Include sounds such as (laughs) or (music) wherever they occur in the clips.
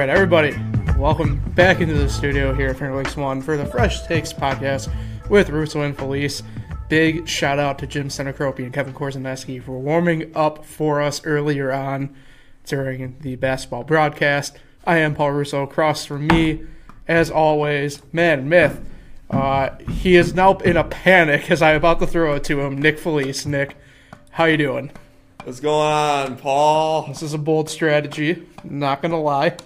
Right, everybody, welcome back into the studio here at Finger Lakes One for the Fresh Takes podcast with Russo and Felice. Big shout out to Jim Senecropi and Kevin Korzaneski for warming up for us earlier on during the basketball broadcast. I am Paul Russo. Across from me, as always, man, myth. Uh, he is now in a panic as I'm about to throw it to him. Nick Felice. Nick, how you doing? What's going on, Paul? This is a bold strategy. Not gonna lie.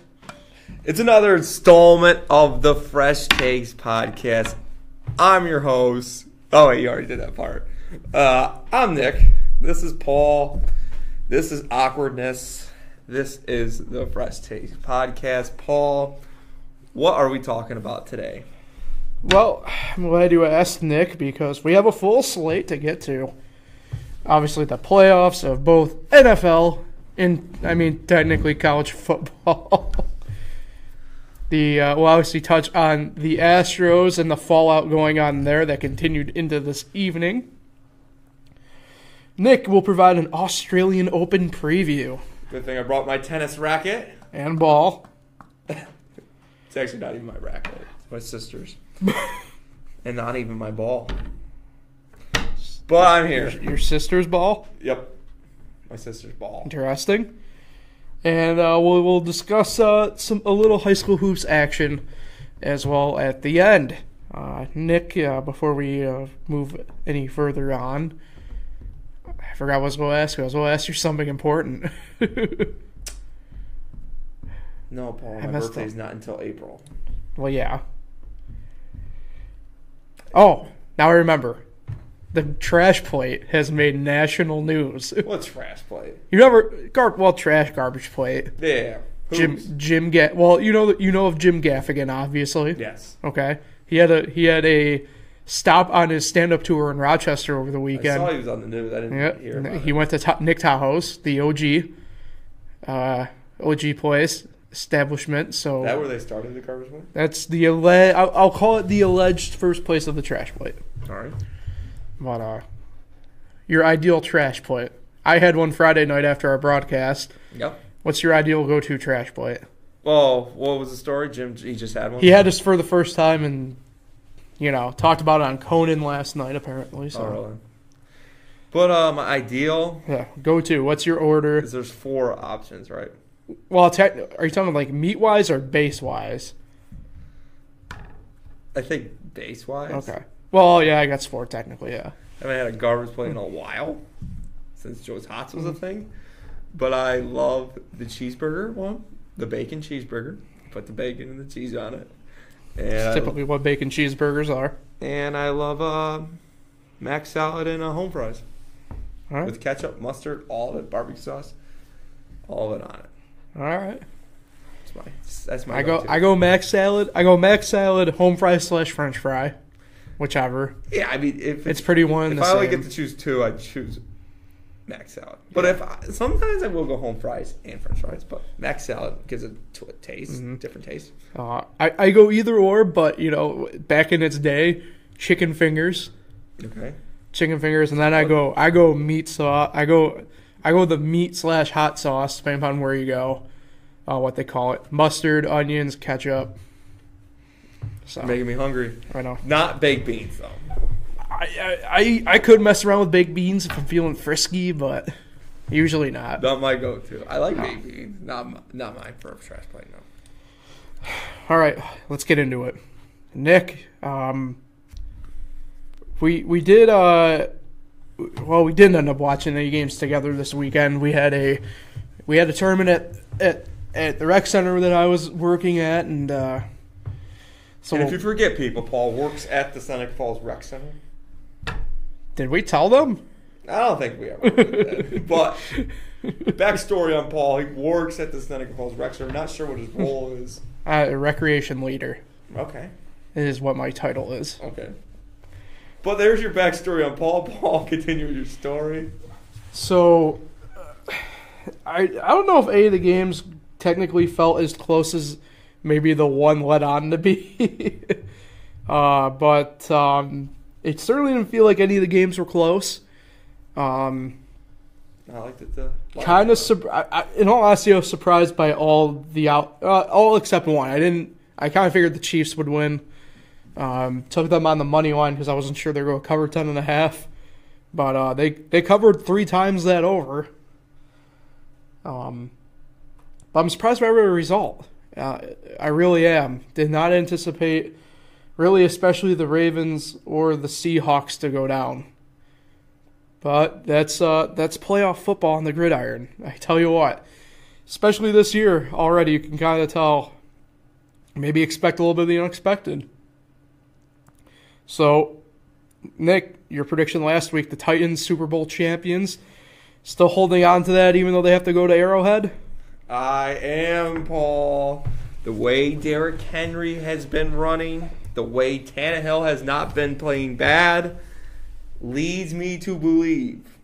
It's another installment of the Fresh Takes podcast. I'm your host. Oh, wait, you already did that part. Uh, I'm Nick. This is Paul. This is Awkwardness. This is the Fresh Takes podcast. Paul, what are we talking about today? Well, I'm glad you asked, Nick, because we have a full slate to get to. Obviously, the playoffs of both NFL and, I mean, technically college football. (laughs) the uh, we'll obviously touch on the Astros and the fallout going on there that continued into this evening. Nick will provide an Australian Open preview Good thing I brought my tennis racket. and ball. (laughs) It's actually not even my racket. It's my sister's. (laughs) and not even my ball. But I'm here. Your sister's ball. Yep. My sister's ball. Interesting. And uh, we'll, we'll discuss uh, some a little high school hoops action as well at the end. Uh, Nick, uh, before we uh, move any further on, I forgot what I was going to ask you. I was going to ask you something important. (laughs) No, Paul, my birthday's up. not until April. well, yeah. Oh, now I remember. The trash plate has made national news. (laughs) What's trash plate? You ever gar- well, trash garbage plate. Yeah. Jim Jim Ga- well you know you know of Jim Gaffigan obviously Yes. okay he had a he had a stop on his stand up tour in Rochester over the I saw weekend he was on the news. I didn't yeah hear about he it. went to Ta- Nick Tahou's the OG uh, OG place establishment so that where they started the garbage plate? that's the alle- I'll, I'll call it the alleged first place of the trash plate All right. But uh your ideal trash plate I had one Friday night after our broadcast Yep. what's your ideal go to trash plate Well, what was the story? Jim, he just had one. He had this for the first time and, you know, talked about it on Conan last night, apparently. So, Oh, really? But um, ideal yeah, go to. What's your order? is there's four options, right? Well, te- are you talking like meat wise or base wise? I think base wise. Okay. Well, yeah, I got four technically, yeah. I haven't had a garbage plate in a while since Joe's Hots was a thing. But I love the cheeseburger one, the bacon cheeseburger. Put the bacon and the cheese on it. And It's typically what bacon cheeseburgers are. and I love uh, mac salad and uh, home fries All right. with ketchup, mustard, all of it, barbecue sauce, all of it on it. All right. That's my that's my. I go go-to. I go mac salad. I go mac salad, home fries slash French fry, whichever. Yeah, I mean, if It's pretty one if the I only same. get to choose two, I'd choose mac salad. But if I, sometimes I will go home fries and French fries, but mac salad gives it to a taste, Mm-hmm. different taste. Uh, I I go either or, but you know, back in its day, chicken fingers. Okay. chicken fingers, and then I go I go meat sauce. I go I go the meat slash hot sauce, depending upon where you go. Uh, what they call it: mustard, onions, ketchup. So Making me hungry. I know Not baked beans though. I, I I I could mess around with baked beans if I'm feeling frisky, but usually not. Not my go-to. I like baked beans. Not my, not mine for a trash plate. No. (sighs) All right, let's get into it. Nick, um, we we did uh, well, we didn't end up watching any games together this weekend. We had a we had a tournament at at, at the rec center that I was working at, and uh, so And if you forget, people, Paul works at the Seneca Falls Rec Center. did we tell them? I don't think we ever did that. (laughs) But backstory on Paul, he works at the Seneca Falls Rec Center. I'm not sure what his role is. Uh, a recreation leader Okay. is what my title is. Okay. But there's your backstory on Paul. (laughs) Paul, continue your story. So, uh, I I don't know if any of the games technically felt as close as maybe the one led on to be, (laughs) uh, but um, it certainly didn't feel like any of the games were close. Um, I liked it. The kind of sur- I, I, in all honesty, I was surprised by all the out, uh, all except one. I didn't. I kind of figured the Chiefs would win. Um, took them on the money line because I wasn't sure they were going to cover ten and a half, but uh, they they covered three times that over. Um, but I'm surprised by every result. Uh, I really am. Did not anticipate, really, especially the Ravens or the Seahawks to go down. But that's uh, that's playoff football on the gridiron. I tell you what, especially this year already, you can kind of tell. Maybe expect a little bit of the unexpected. So, Nick, your prediction last week: the Titans Super Bowl champions, still holding on to that, even though they have to go to Arrowhead. I am Paul. The way Derrick Henry has been running, the way Tannehill has not been playing bad, leads me to believe.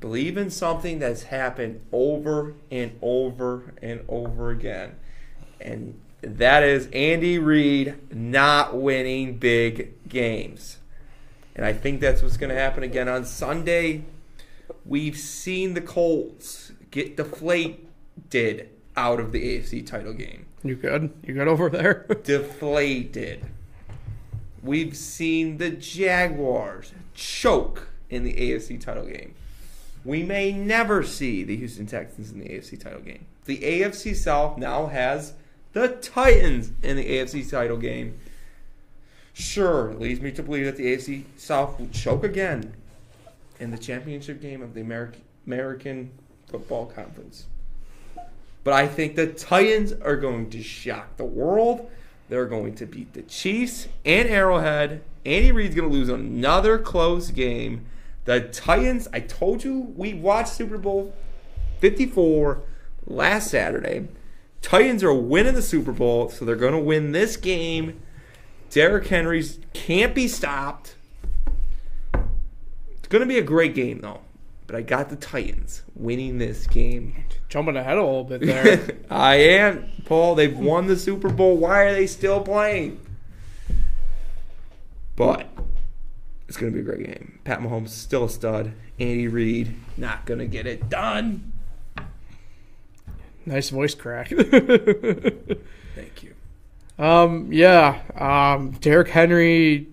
Believe in something that's happened over and over and over again. And that is Andy Reid not winning big games. And I think that's what's going to happen again on Sunday. We've seen the Colts get deflated out of the AFC title game. You good? You good over there? (laughs) deflated. We've seen the Jaguars choke in the AFC title game. We may never see the Houston Texans in the AFC title game. The AFC South now has the Titans in the AFC title game. Sure, leads me to believe that the AFC South will choke again in the championship game of the American American Football Conference. But I think the Titans are going to shock the world. They're going to beat the Chiefs and Arrowhead. Andy Reid's going to lose another close game. The Titans, I told you we watched Super Bowl 54 last Saturday. Titans are winning the Super Bowl, so they're going to win this game. Derrick Henry's can't be stopped. It's going to be a great game, though. But I got the Titans winning this game. Jumping ahead a little bit there. (laughs) I am, Paul. They've won the Super Bowl. Why are they still playing? But it's going to be a great game. Pat Mahomes still a stud. Andy Reid not going to get it done. nice voice crack. (laughs) Thank you. Um, yeah. Um, Derrick Henry,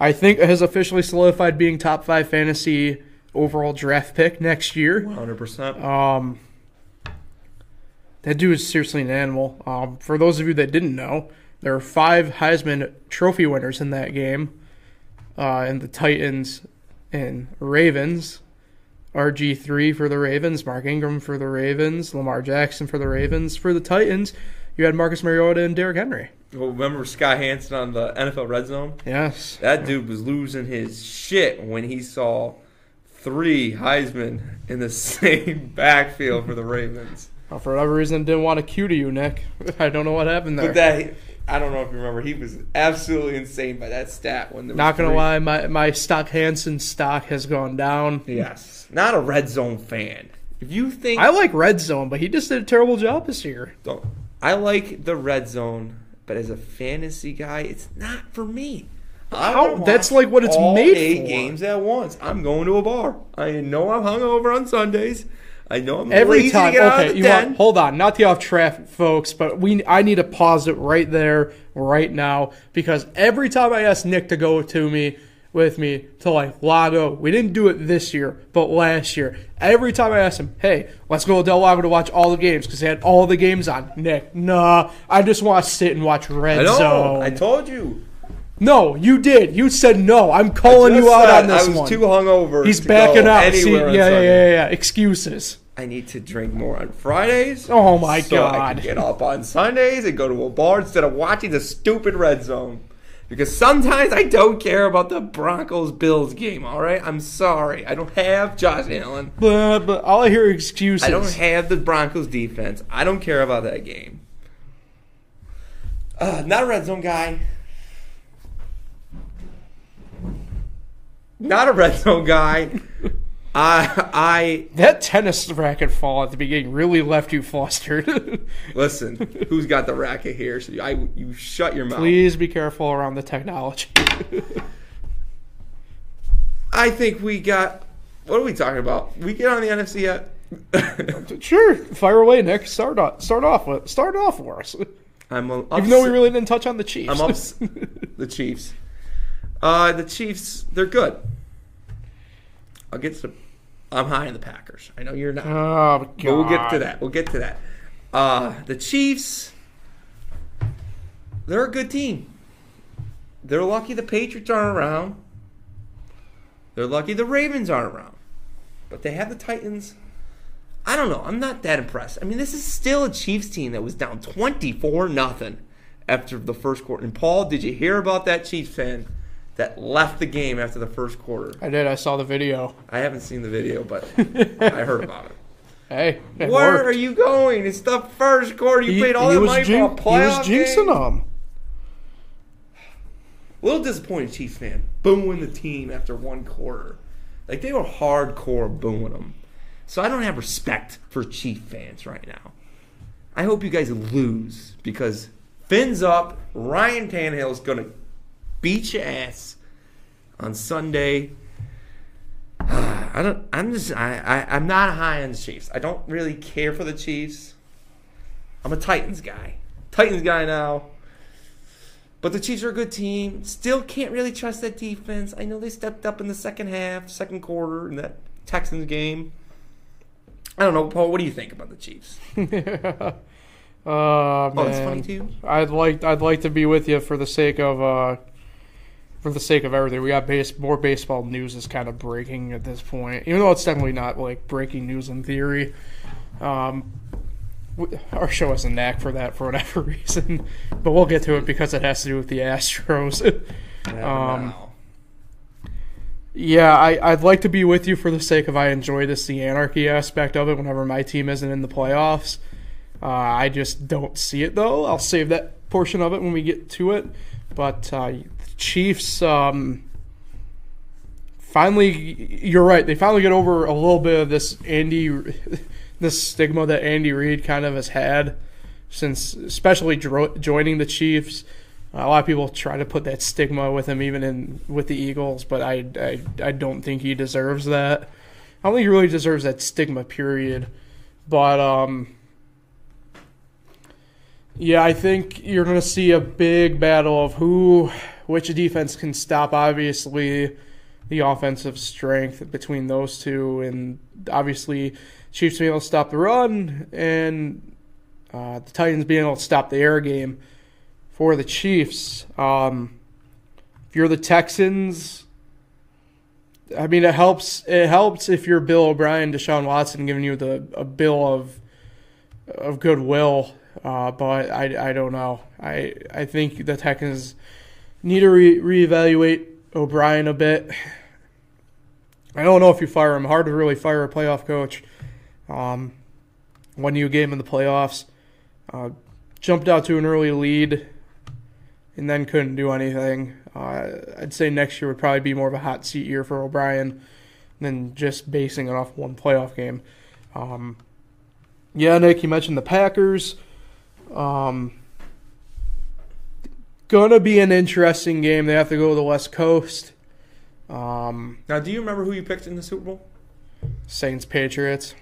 I think, has officially solidified being top five fantasy overall draft pick next year. 100%. Um, that dude is seriously an animal. Um, for those of you that didn't know, there are five Heisman Trophy winners in that game, uh, and the Titans and Ravens. RG three for the Ravens, Mark Ingram for the Ravens, Lamar Jackson for the Ravens. For the Titans, you had Marcus Mariota and Derrick Henry. Well, remember Scott Hanson on the NFL Red Zone? Yes, That dude was losing his shit when he saw three Heisman in the (laughs) same backfield for the Ravens. Well, for whatever reason, didn't want to cue to you, Nick. (laughs) I don't know what happened there. But that I don't know if you remember, he was absolutely insane by that stat when Not gonna three. lie, my my Scott Hanson stock has gone down. Yes, not a red zone fan. If you think I like Red Zone, but he just did a terrible job this year. don't, I like the red zone, but as a fantasy guy, it's not for me. I How- wanna that's like what it's all made eight for. games at once. I'm going to a bar. I know I'm hungover on Sundays. I know I'm Every time, to get out okay, you den. want, hold on, not the off track, folks, but we I need to pause it right there, right now, because every time I ask Nick to go to me with me to like Lago, we didn't do it this year, but last year, every time I asked him, hey, let's go to Del Lago to watch all the games because they had all the games on. Nick, nah, I just want to sit and watch Red I know. Zone. I told you. No, you did. You said no. I'm calling you out said on this one. I was one. too hungover. He's to backing out. See, yeah, yeah, yeah, yeah. Excuses. I need to drink more on Fridays. Oh my so I God. can get up on Sundays and go to a bar instead of watching the stupid red zone. Because sometimes I don't care about the Broncos Bills game, all right? I'm sorry. I don't have Josh Allen. But, but all I hear are excuses. I don't have the Broncos defense. I don't care about that game. Uh, not a red zone guy. Not a red zone guy. (laughs) I I that tennis racket fall at the beginning really left you flustered. (laughs) listen. Who's got the racket here? So I you shut your mouth. Please be careful around the technology. (laughs) I think we got what are we talking about? We get on the NFC yet? Sure, fire away, Nick. Start off. Start off with. Start off for us. I'm ups- Even though we really didn't touch on the Chiefs. I'm ups- the Chiefs. Uh, the Chiefs, they're good. I'll get to. I'm high in the Packers. I know you're not. Oh God. But we'll get to that. We'll get to that. Uh, the Chiefs, they're a good team. They're lucky the Patriots aren't around. They're lucky the Ravens aren't around. But they have the Titans. I don't know. I'm not that impressed. I mean, this is still a Chiefs team that was down 24 nothing after the first quarter. And Paul, did you hear about that Chiefs fan that left the game after the first quarter? I did. I saw the video. I haven't seen the video, but (laughs) I heard about it. Hey, it Where worked. are you going? It's the first quarter. You He, paid all that money jin- for a playoff he was jinxing game. them. A (sighs) little disappointed, Chiefs fan. Booing the team after one quarter. Like they were hardcore booing them. So I don't have respect for Chief fans right now. I hope you guys lose because fins up. Ryan Tannehill's gonna beat your ass on Sunday. (sighs) I don't. I'm just. I, I. I'm not high on the Chiefs. I don't really care for the Chiefs. I'm a Titans guy. Titans guy now. But the Chiefs are a good team. Still can't really trust that defense. I know they stepped up in the second half, second quarter in that Texans game. I don't know, Paul. What do you think about the Chiefs? (laughs) Oh man. Oh, it's funny too. I'd like I'd like to be with you for the sake of uh for the sake of everything. We got base more baseball news is kind of breaking at this point, even though it's definitely not like breaking news in theory. Um, w- our show has a knack for that for whatever (laughs) reason, but we'll get to it because it has to do with the Astros. (laughs) Um, Yeah, I, I'd like to be with you for the sake of I enjoy this the anarchy aspect of it whenever my team isn't in the playoffs. Uh, I just don't see it though. I'll save that portion of it when we get to it. But uh, Chiefs, um, finally, you're right. They finally get over a little bit of this Andy, (laughs) this stigma that Andy Reid kind of has had since, especially dro- joining the Chiefs. A lot of people try to put that stigma with him, even in with the Eagles, but I, I, I don't think he deserves that. I don't think he really deserves that stigma. Period. But um, yeah, I think you're going to see a big battle of who, which defense can stop. Obviously, the offensive strength between those two, and obviously, Chiefs being able to stop the run, and uh, the Titans being able to stop the air game for the Chiefs. Um, if you're the Texans, I mean, it helps. It helps if you're Bill O'Brien, Deshaun Watson, giving you the a bill of of goodwill. Uh, but I, I don't know. I I think the Texans need to re- reevaluate O'Brien a bit. I don't know if you fire him. Hard to really fire a playoff coach. Um, you a game in the playoffs. Uh, jumped out to an early lead and then couldn't do anything. Uh, I'd say next year would probably be more of a hot seat year for O'Brien than just basing it off one playoff game. Um, yeah, Nick, you mentioned the Packers. Um, gonna be an interesting game. They have to go to the West Coast. Um, Now, do you remember who you picked in the Super Bowl? Saints, Patriots.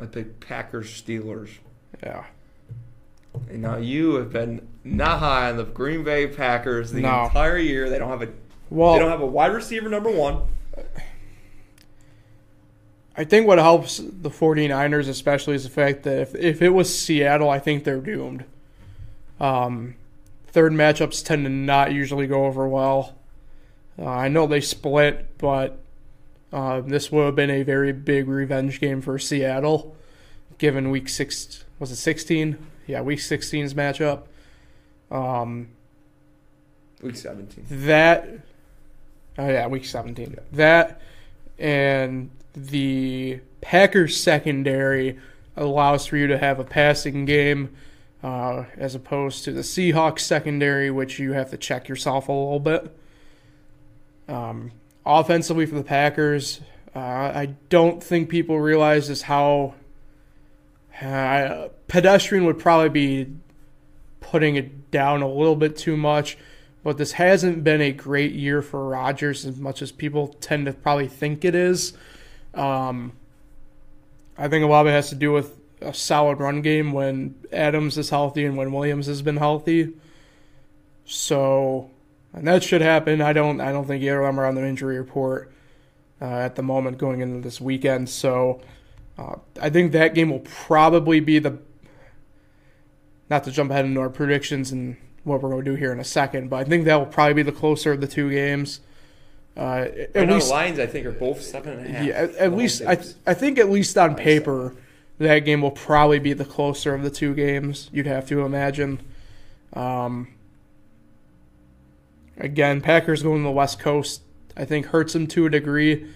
I picked Packers Steelers. Yeah. And now you have been not high on the Green Bay Packers the No. entire year. They don't have a Well, they don't have a wide receiver number one. I think what helps the 49ers especially is the fact that if, if it was Seattle, I think they're doomed. Um, third matchups tend to not usually go over well. Uh, I know they split, but uh, this would have been a very big revenge game for Seattle, given week six. Was it 16? Yeah, week 16's matchup. Um, Week 17. that oh yeah week 17 that and the packers secondary allows for you to have a passing game uh, as opposed to the seahawks secondary which you have to check yourself a little bit um, offensively for the packers uh, i don't think people realize is how uh, pedestrian would probably be putting it down a little bit too much but this hasn't been a great year for Rodgers as much as people tend to probably think it is. Um, I think a lot of it has to do with a solid run game when Adams is healthy and when Williams has been healthy. So, and that should happen. I don't. I don't think either of them are on the injury report uh, at the moment going into this weekend. So, uh, I think that game will probably be the. Not to jump ahead into our predictions and what we're going to do here in a second, but I think that will probably be the closer of the two games. Uh, at Right least, the lines I think are both seven and a half. yeah, at, at least I. I think at least on paper, that game will probably be the closer of the two games. You'd have to imagine. Um, again, Packers going to the West Coast, I think hurts them to a degree.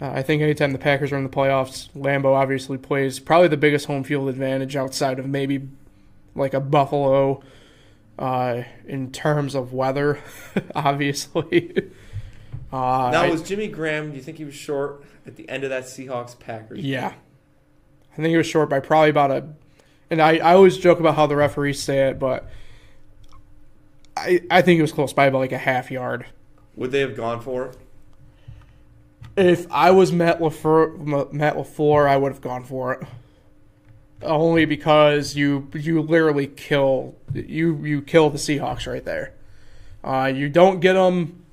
Uh, I think anytime the Packers are in the playoffs, Lambeau obviously plays probably the biggest home field advantage outside of maybe like a Buffalo uh, in terms of weather, (laughs) obviously. (laughs) Uh, now was Jimmy Graham? Do you think he was short at the end of that Seahawks Packers? Yeah. I think it was short by probably about a. And I, I always joke about how the referees say it, but I I think it was close by about like a half yard. Would they have gone for it? If I was Matt LaFleur, Matt LaFleur, I would have gone for it. Only because you you literally kill you you kill the Seahawks right there. Uh, you don't get them.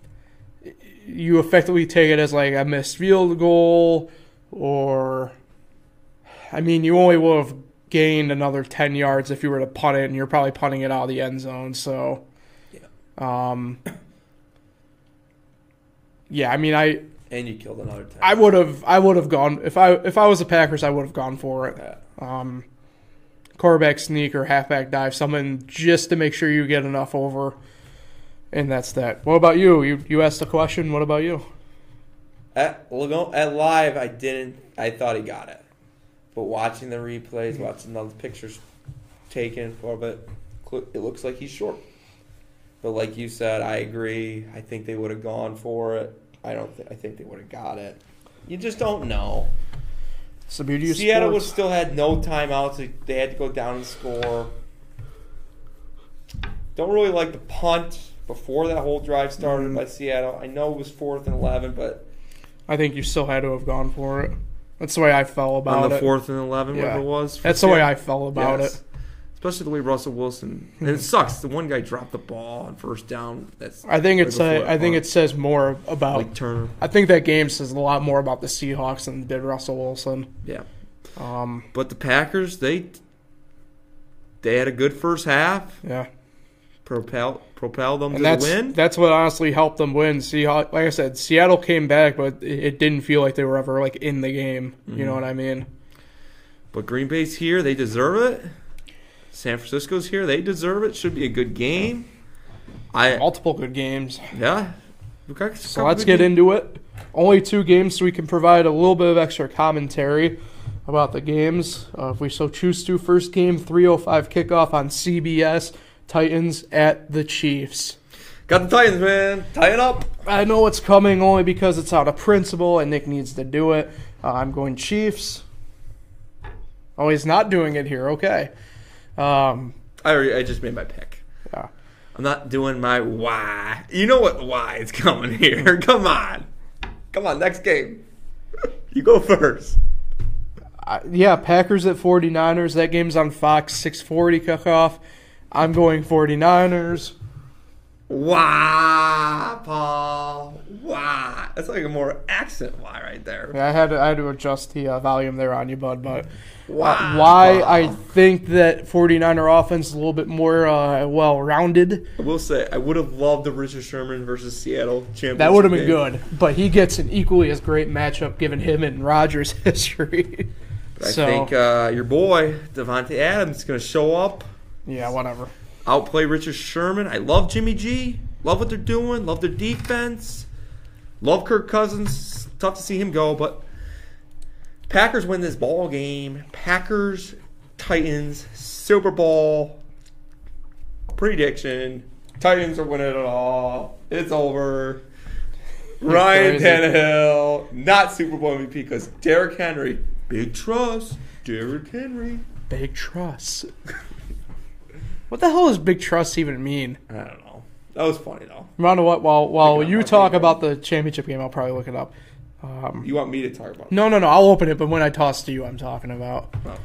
You effectively take it as like a missed field goal, or I mean, you only would have gained another ten yards if you were to punt it, and you're probably punting it out of the end zone. So, um, yeah, I mean, I And you killed another ten. I would have I would have gone if I if I was the Packers I would have gone for it. Yeah. Um, quarterback sneak or halfback dive, something just to make sure you get enough over, and that's that. What about you? You you asked the question. What about you? At at live, I didn't. I thought he got it, but watching the replays, watching the pictures taken of it, it looks like he's short. But like you said, I agree. I think they would have gone for it. I don't. Th- I think they would have got it. You just don't know. It's beauty of Seattle was still had no timeouts. They had to go down and score. Don't really like the punt before that whole drive started Mhm. by Seattle. I know it was fourth and eleven, but I think you still had to have gone for it. That's the way I felt about it. on the it. fourth and eleven, Yeah. whatever it was. That's the way I felt about Yes. it. Especially the way Russell Wilson and it sucks. The one guy dropped the ball on first down. That's I think it's before a, that I think it says more about. like Turner. I think that game says a lot more about the Seahawks than did Russell Wilson. Yeah, Um, but the Packers they they had a good first half. yeah. Propel propelled them and to that's the win. that's what honestly helped them win. See, like I said, Seattle came back, but it, didn't feel like they were ever like in the game. You know what I mean? But Green Bay's here. They deserve it. San Francisco's here. They deserve it. Should be a good game. I Multiple good games. yeah. So let's get games. into it. Only two games, so we can provide a little bit of extra commentary about the games. Uh, if we so choose to, first game, 3:05 kickoff on CBS. Titans at the Chiefs. Got the Titans, man. Tie it up. I know it's coming only because it's out of principle and Nick needs to do it. Uh, I'm going Chiefs. Oh, he's not doing it here. Okay. Um, I already, I just made my pick. yeah. I'm not doing my why. You know what why is coming here. (laughs) Come on. Come on, next game. (laughs) You go first. I, yeah, Packers at 49ers. That game's on Fox, 640 kickoff. I'm going 49ers. Why, Paul? Why? That's like a more accent why right there. Yeah, I had to, I had to adjust the uh, volume there on you, bud. But Why? uh, why? I think that 49er offense is a little bit more uh, well rounded. I will say I would have loved the Richard Sherman versus Seattle championship. That would have been game. good, but he gets an equally as great matchup given him and Rodgers' (laughs) history. But I so think uh, your boy Davante Adams is going to show up, yeah, whatever. outplay Richard Sherman. I love Jimmy G. Love what they're doing. Love their defense. Love Kirk Cousins. Tough to see him go, but Packers win this ball game. Packers Titans Super Bowl prediction. Titans are winning it all. It's over. (laughs) Ryan. Tannehill, not Super Bowl MVP because Derrick Henry, big trust. Derrick Henry. Big trust. What the hell does big trust even mean? I don't know. That was funny though. Round of what? While while up, you talk about the championship game, I'll probably look it up. Um, You want me to talk about? no, no, no. I'll open it, but when I toss to you, I'm talking about Okay.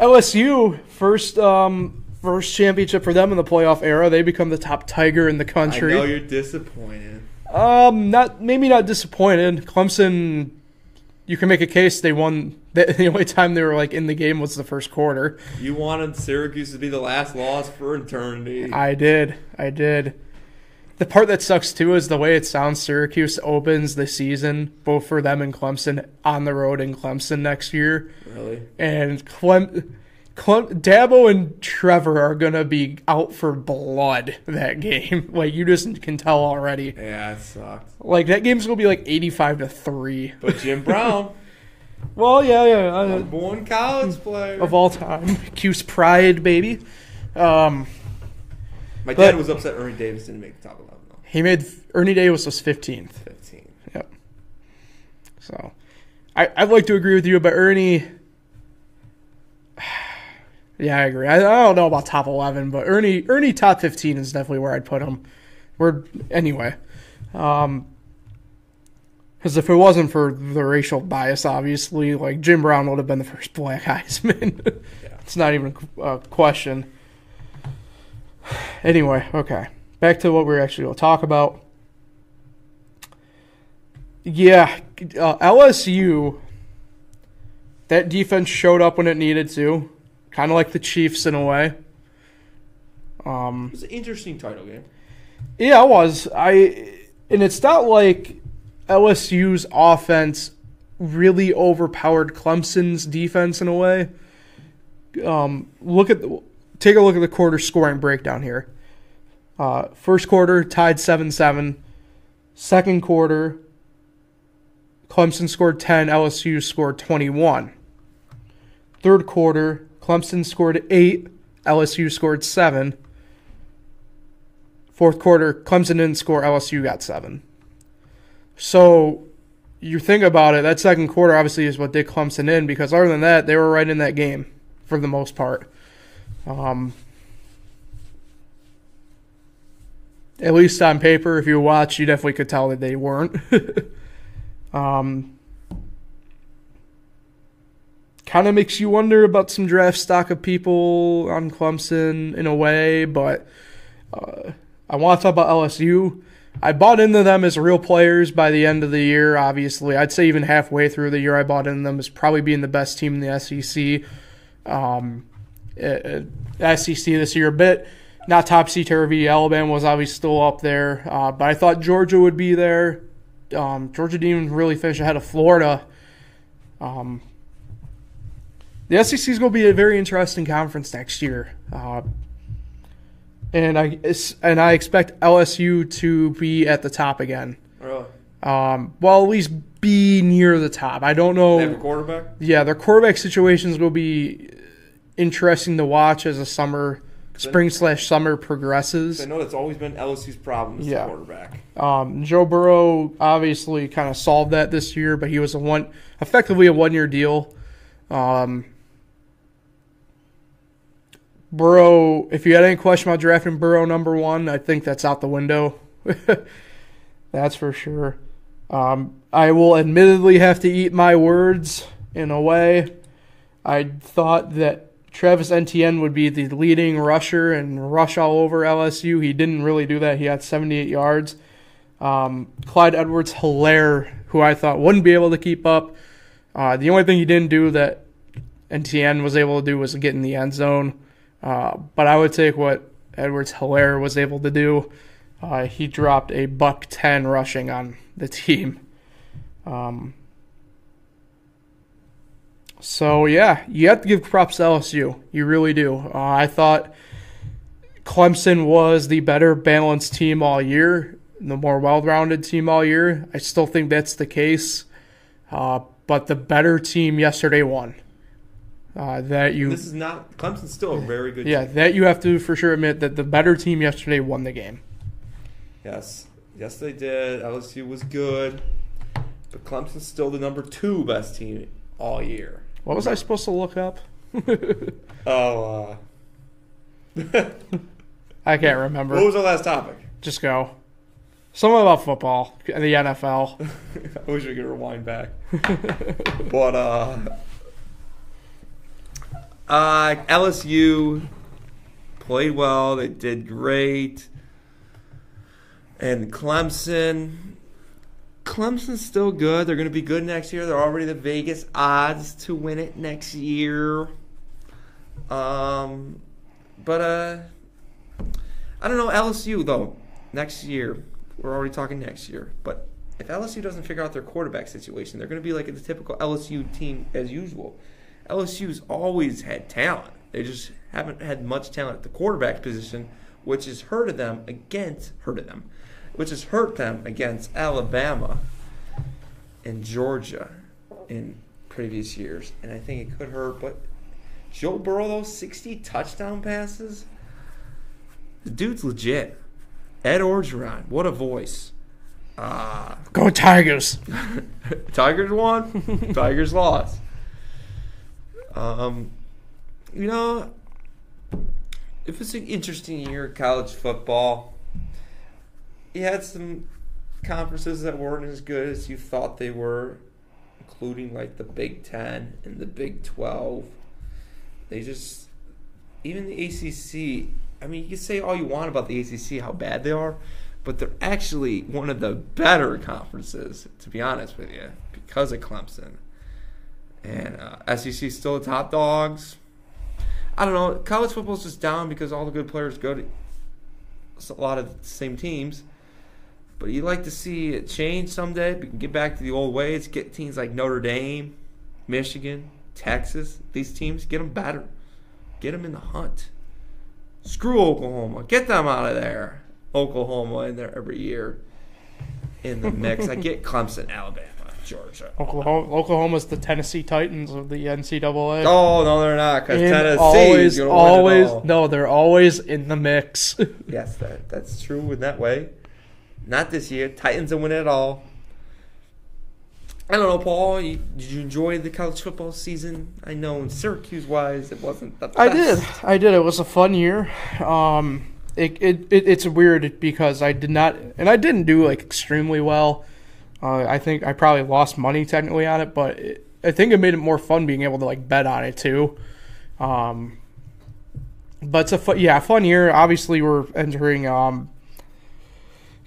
LSU first um, first championship for them in the playoff era. They become the top Tiger in the I country. know you're disappointed. Um, not maybe not disappointed. Clemson, you can make a case they won. (laughs) The, only time they were like in the game was the first quarter. You wanted Syracuse to be the last loss for eternity. I did, I did. The part that sucks too is the way it sounds. Syracuse opens the season both for them and Clemson on the road in Clemson next year, really? and Clem. Dabo and Trevor are gonna be out for blood that game. (laughs) Like you just can tell already. Yeah, it sucks. Like that game's gonna be like eighty-five to three. But Jim (laughs) Brown, Well, yeah, yeah. Uh, one college player. of all time. Cuse pride, baby. Um, My dad was upset Ernie Davis didn't make the top eleven though. he made Ernie Davis was fifteenth. Fifteen. Yep. So, I I'd like to agree with you, but Ernie. Yeah, I agree. I, I don't know about top eleven, but Ernie Ernie top fifteen is definitely where I'd put him. We're anyway. Um, because if it wasn't for the racial bias, obviously, like Jim Brown would have been the first Black (laughs) Heisman. Yeah. It's not even a question. Anyway, okay. Back to what we're actually going to talk about. Yeah, uh, LSU, that defense showed up when it needed to. Kind of like the Chiefs in a way. Um, It was an interesting title game. yeah, it was. I and it's not like LSU's offense really overpowered Clemson's defense in a way. Um, look at the, take a look at the quarter scoring breakdown here. Uh, first quarter tied seven seven. Second quarter, Clemson scored ten. LSU scored twenty one. Third quarter, Clemson scored eight. LSU scored seven. Fourth quarter, Clemson didn't score. LSU got seven. So you think about it, that second quarter obviously is what did Clemson in because other than that, they were right in that game for the most part. Um, at least on paper, if you watch, you definitely could tell that they weren't. (laughs) um, kind of makes you wonder about some draft stock of people on Clemson in a way, but uh, I want to talk about LSU. I bought into them as real players by the end of the year, obviously. I'd say even halfway through the year, I bought into them as probably being the best team in the SEC. Um, uh, uh, SEC this year, a bit not topsy turvy. Alabama was obviously still up there, uh, but I thought Georgia would be there. Um, Georgia didn't even really finish ahead of Florida. Um, the SEC is going to be a very interesting conference next year. Uh, and I and I expect LSU to be at the top again. Really? Um, well, at least be near the top. I don't know. They have a quarterback? Yeah, their quarterback situations will be interesting to watch as the summer, spring slash summer progresses. I know that's always been LSU's problem is Yeah. the quarterback. Um, Joe Burrow obviously kind of solved that this year, but he was a one, effectively a one year deal. Um, Burrow, if you had any question about drafting Burrow number one, I think that's out the window. (laughs) that's for sure. Um, I will admittedly have to eat my words in a way. I thought that Travis Etienne would be the leading rusher and rush all over LSU. He didn't really do that. He had 78 yards. Um, Clyde Edwards Hilaire, who I thought wouldn't be able to keep up. Uh, the only thing he didn't do that Etienne was able to do was get in the end zone. Uh, but I would take what Edwards Hilaire was able to do. Uh, he dropped a buck 10 rushing on the team. Um, so, yeah, you have to give props to LSU. You really do. Uh, I thought Clemson was the better balanced team all year, the more well rounded team all year. I still think that's the case. Uh, but the better team yesterday won. Uh, that you This is not Clemson's still a very good yeah, team. that you have to for sure admit that the better team yesterday won the game. Yes. Yes they did. LSU was good. But Clemson's still the number two best team all year. What was I supposed to look up? (laughs) Oh uh (laughs) I can't remember. what was our last topic? Just go. Something about football, and the NFL. (laughs) I wish we could rewind back. but uh, uh, LSU played well. They did great. And Clemson, Clemson's still good. They're going to be good next year. They're already the Vegas odds to win it next year. Um, but uh, I don't know LSU though. Next year, we're already talking next year. But if LSU doesn't figure out their quarterback situation, they're going to be like the typical LSU team as usual. LSU's always had talent. They just haven't had much talent at the quarterback position, which has hurted them against hurted them, which has hurt them against Alabama and Georgia in previous years. And I think it could hurt, but Joe Burrow, those 60 touchdown passes, the dude's legit. Ed Orgeron, what a voice. Uh, Go Tigers. (laughs) Tigers won, (laughs) Tigers lost. Um, you know, it was an interesting year of college football. You had some conferences that weren't as good as you thought they were, including like the Big Ten and the Big Twelve. They just, even the ACC. I mean, you can say all you want about the ACC, how bad they are, but they're actually one of the better conferences, to be honest with you, because of Clemson. And uh, SEC still the top dogs. I don't know. College football's just down because all the good players go to a lot of the same teams. But you'd like to see it change someday. We can get back to the old ways. Get teams like Notre Dame, Michigan, Texas. These teams get them better. Get them in the hunt. Screw Oklahoma. Get them out of there. Oklahoma in there every year in the mix. I (laughs) get Clemson, Alabama, Georgia. Oklahoma, Oklahoma's the Tennessee Titans of the NCAA. Oh no, they're not because Tennessee always, always, win it all. no, they're always in the mix. (laughs) Yes, that that's true in that way. Not this year. Titans will win it all. I don't know, Paul. You, did you enjoy the college football season? I know, in Syracuse wise, it wasn't the best. I did. I did. It was a fun year. Um, it, it, it it's weird because I did not, and I didn't do like extremely well. Uh, I think I probably lost money technically on it, but it, I think it made it more fun being able to like bet on it too. Um, but it's a fun, yeah, fun year. Obviously, we're entering um,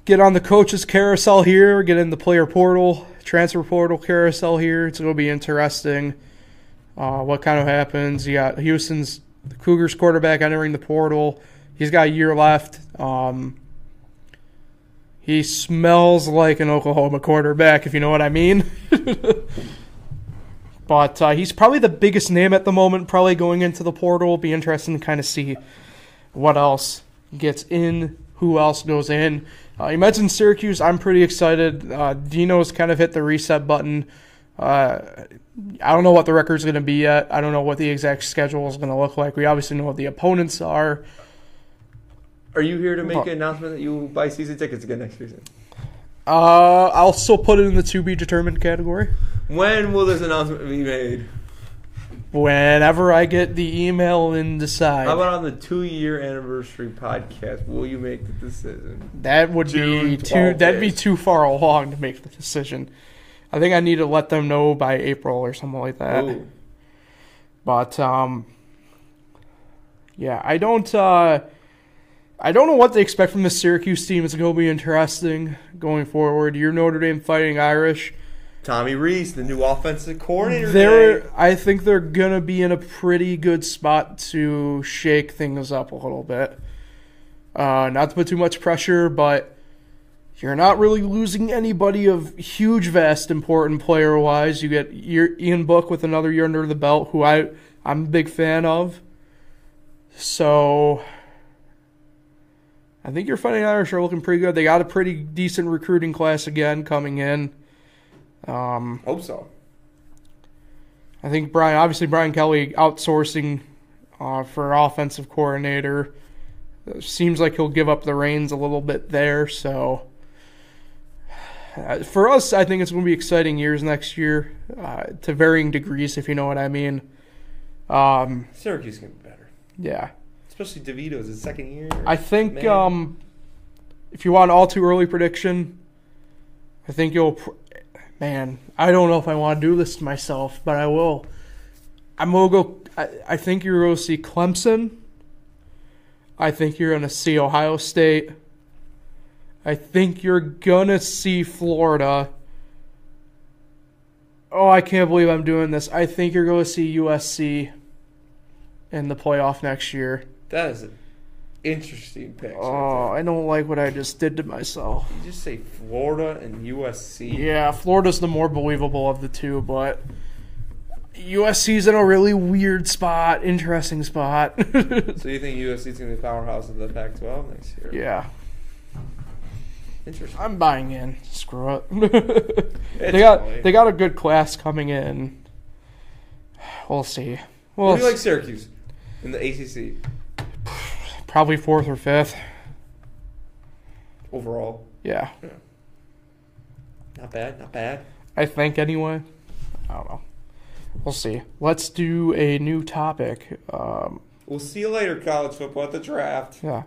get on the coaches carousel here, get in the player portal, transfer portal carousel here. It's going to be interesting. Uh, what kind of happens? You got Houston's Cougars quarterback entering the portal. He's got a year left. Um, he smells like an Oklahoma quarterback, if you know what I mean. (laughs) but uh, he's probably the biggest name at the moment, probably going into the portal. Be interesting to kind of see what else gets in, who else goes in. Uh, you mentioned Syracuse. I'm pretty excited. Uh, Dino's kind of hit the reset button. Uh, I don't know what the record's going to be yet. I don't know what the exact schedule is going to look like. We obviously know what the opponents are. Are you here to make What? an announcement that you will buy season tickets again next season? Uh, I'll still put it in the to be determined category. When will this announcement be made? Whenever I get the email and decide. How about on the two year anniversary podcast? Will you make the decision? that would June be too. 12 That'd be too far along to make the decision. I think I need to let them know by April or something like that. Ooh. But um, yeah, I don't. Uh, I don't know what they expect from the Syracuse team. It's going to be interesting going forward. You're Notre Dame Fighting Irish. Tommy Rees, the new offensive coordinator. They're. today. I think they're going to be in a pretty good spot to shake things up a little bit. Uh, not to put too much pressure, but you're not really losing anybody of huge, vast, important player wise. You get your Ian Book with another year under the belt, who I I'm a big fan of. So I think your Fighting Irish are looking pretty good. They got a pretty decent recruiting class again coming in. Um, Hope so. I think Brian, obviously Brian Kelly outsourcing uh, for offensive coordinator. Uh, Seems like he'll give up the reins a little bit there. So uh, for us, I think it's going to be exciting years next year uh, to varying degrees, if you know what I mean. Um, Syracuse can be better, yeah, especially DeVito's his second year. I think um, if you want all too early prediction, I think you'll. Pr- man, I don't know if I want to do this to myself, but I will. I'm gonna go. I, I think you're gonna see Clemson. I think you're gonna see Ohio State. I think you're gonna see Florida. Oh, I can't believe I'm doing this. I think you're going to see USC in the playoff next year. That is an interesting pick. Oh, I don't like what I just did to myself. You just say Florida and USC. Yeah, Florida's the more believable of the two, but USC's in a really weird spot, interesting spot. (laughs) So you think USC's going to be the powerhouse of the Pac-12 next year? yeah, Interesting. I'm buying in. Screw it. (laughs) They got early. they got a good class coming in. We'll see. Well, do you like Syracuse in the ACC probably fourth or fifth. overall? Yeah, Not bad. Not bad. I think anyway. I don't know. We'll see. Let's do a new topic. Um, We'll see you later, college football at the draft. yeah.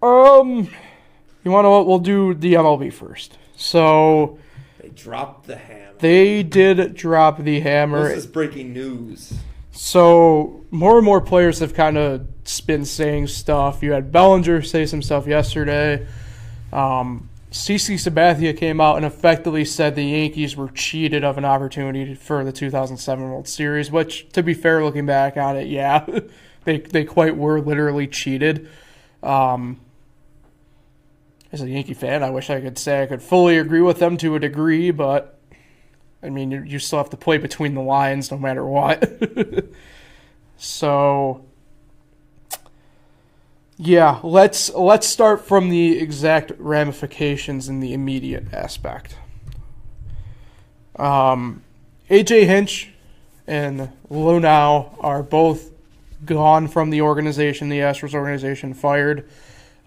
Um, you want to what? We'll do the MLB first. So They dropped the hammer. they did drop the hammer. This is breaking news. So more and more players have kind of been saying stuff. You had Bellinger say some stuff yesterday. Um, CC Sabathia came out and effectively said the Yankees were cheated of an opportunity for the 2007 World Series. Which, to be fair, looking back on it, yeah, (laughs) they they quite were literally cheated. Um, as a Yankee fan, I wish I could say I could fully agree with them to a degree, but I mean, you, you still have to play between the lines no matter what. (laughs) so, yeah, let's let's start from the exact ramifications in the immediate aspect. Um, AJ Hinch and Luhnow are both gone from the organization, the Astros organization, fired.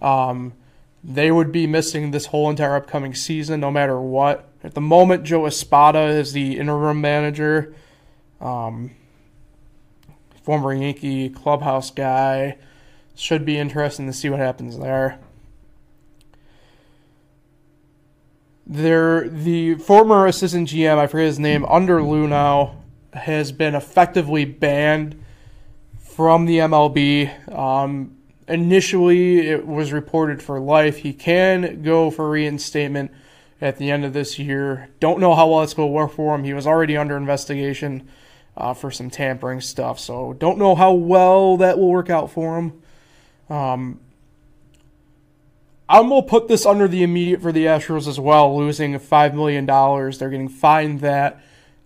Um, they would be missing this whole entire upcoming season, no matter what. At the moment, Joe Espada is the interim manager, um, former Yankee clubhouse guy. Should be interesting to see what happens there. There, the former assistant GM, I forget his name, under Luhnow, has been effectively banned from the MLB. Um, initially, it was reported for life. He can go for reinstatement at the end of this year. Don't know how well it's going to work for him. He was already under investigation uh, for some tampering stuff, so don't know how well that will work out for him. Um, I'm gonna put this under the immediate for the Astros as well, losing five million dollars. They're getting fined that.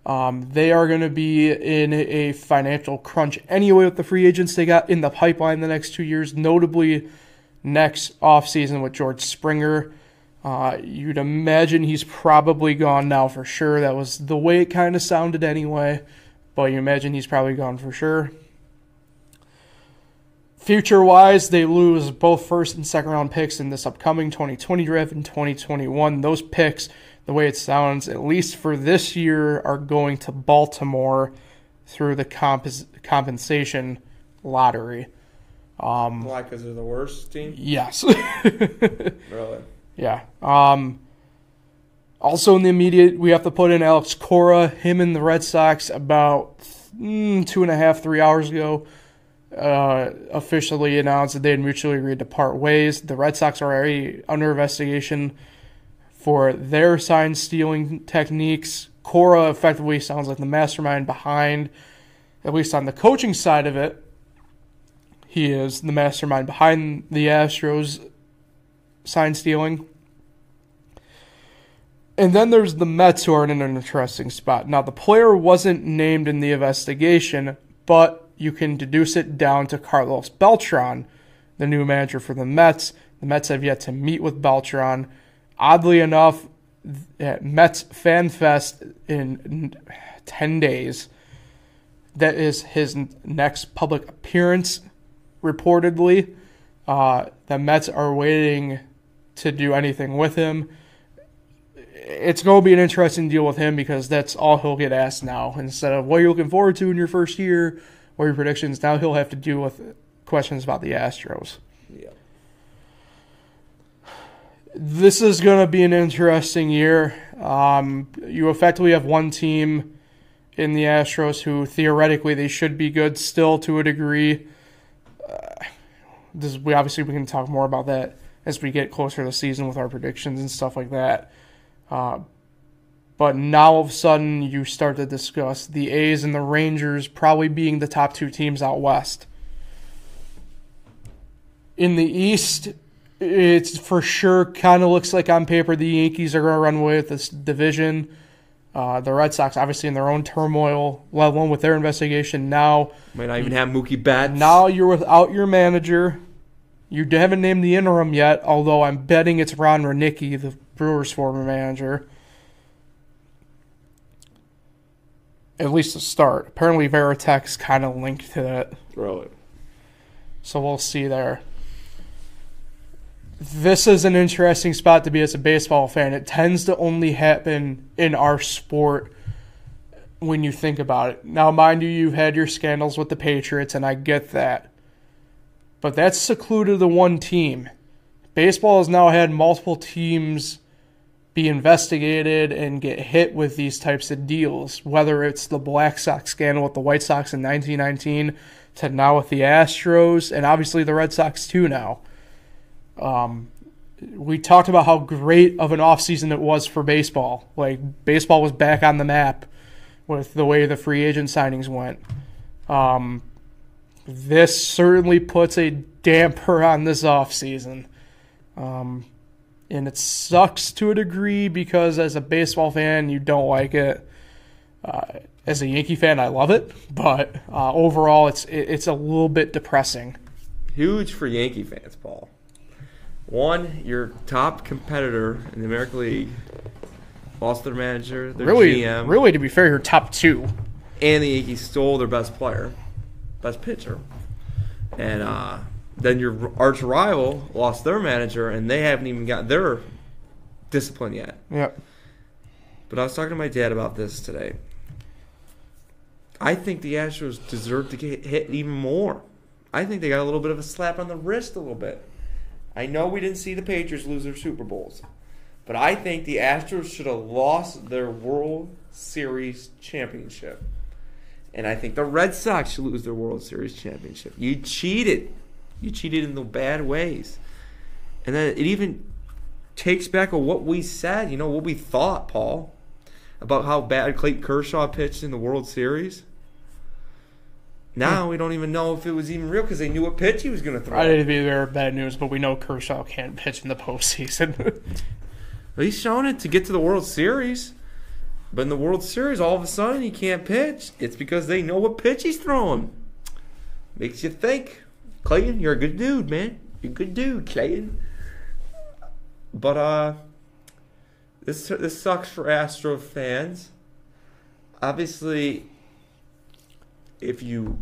Um, they are going to be in a financial crunch anyway with the free agents they got in the pipeline the next two years, notably next offseason with George Springer. Uh, you'd imagine he's probably gone now for sure. That was the way it kind of sounded anyway, but you imagine he's probably gone for sure. Future wise, they lose both first and second round picks in this upcoming 2020 draft and 2021. Those picks, the way it sounds, at least for this year, are going to Baltimore through the compos- compensation lottery. Um, Why? Because they're the worst team. yes. (laughs) Really? Yeah. Um, also in the immediate, we have to put in Alex Cora. Him and the Red Sox about mm, two and a half, three hours ago uh, officially announced that they had mutually agreed to part ways. The Red Sox are already under investigation for their sign stealing techniques. Cora effectively sounds like the mastermind behind, at least on the coaching side of it. He is the mastermind behind the Astros sign stealing. And then there's the Mets who are in an interesting spot. Now, the player wasn't named in the investigation, but you can deduce it down to Carlos Beltran, the new manager for the Mets. The Mets have yet to meet with Beltran. Oddly enough, at Mets Fan Fest in 10 days, that is his next public appearance, reportedly. Uh, the Mets are waiting to do anything with him. It's going to be an interesting deal with him because that's all he'll get asked now. Instead of what you're looking forward to in your first year or your predictions, now he'll have to deal with questions about the Astros. Yeah. this is going to be an interesting year. Um, you effectively have one team in the Astros who theoretically they should be good still to a degree. Uh, this we obviously we can talk more about that as we get closer to the season with our predictions and stuff like that. Uh, but now all of a sudden you start to discuss the A's and the Rangers probably being the top two teams out west. In the East, it's for sure kind of looks like on paper the Yankees are going to run away with this division. Uh, the Red Sox, obviously, in their own turmoil, let alone with their investigation. Now, Might not even have Mookie Betts. now you're without your manager. You haven't named the interim yet, although I'm betting it's Ron Roenicke, the Brewers' former manager. At least to start. Apparently, Varitek's kind of linked to that. Really? So we'll see there. This is an interesting spot to be as a baseball fan. It tends to only happen in our sport when you think about it. Now, mind you, you've had your scandals with the Patriots, and I get that. But that's secluded to one team. Baseball has now had multiple teams be investigated and get hit with these types of deals, whether it's the Black Sox scandal with the White Sox in 1919 to now with the Astros, and obviously the Red Sox too now. Um, we talked about how great of an offseason it was for baseball. Like, baseball was back on the map with the way the free agent signings went. Um, this certainly puts a damper on this offseason. Um, and it sucks to a degree because as a baseball fan, you don't like it. Uh, as a Yankee fan, I love it, but uh, overall, it's it, it's a little bit depressing. Huge for Yankee fans, Paul. One, your top competitor in the American League lost their manager, their Really, GM, really, to be fair, you're top two. and the Yankees stole their best player, best pitcher. And uh, then your arch rival lost their manager, and they haven't even got their discipline yet. Yep. But I was talking to my dad about this today. I think the Astros deserve to get hit even more. I think they got a little bit of a slap on the wrist a little bit. I know we didn't see the Patriots lose their Super Bowls, but I think the Astros should have lost their World Series championship. And I think the Red Sox should lose their World Series championship. You cheated. You cheated in the bad ways. And then it even takes back on what we said, you know, what we thought, Paul, about how bad Clayton Kershaw pitched in the World Series. Now hmm. we don't even know if it was even real because they knew what pitch he was going to throw. I didn't be there bad news, but we know Kershaw can't pitch in the postseason. (laughs) He's shown it to get to the World Series. But in the World Series, all of a sudden he can't pitch. It's because they know what pitch he's throwing. Makes you think. Clayton, you're a good dude, man. You're a good dude, Clayton. But uh this this sucks for Astro fans. Obviously if you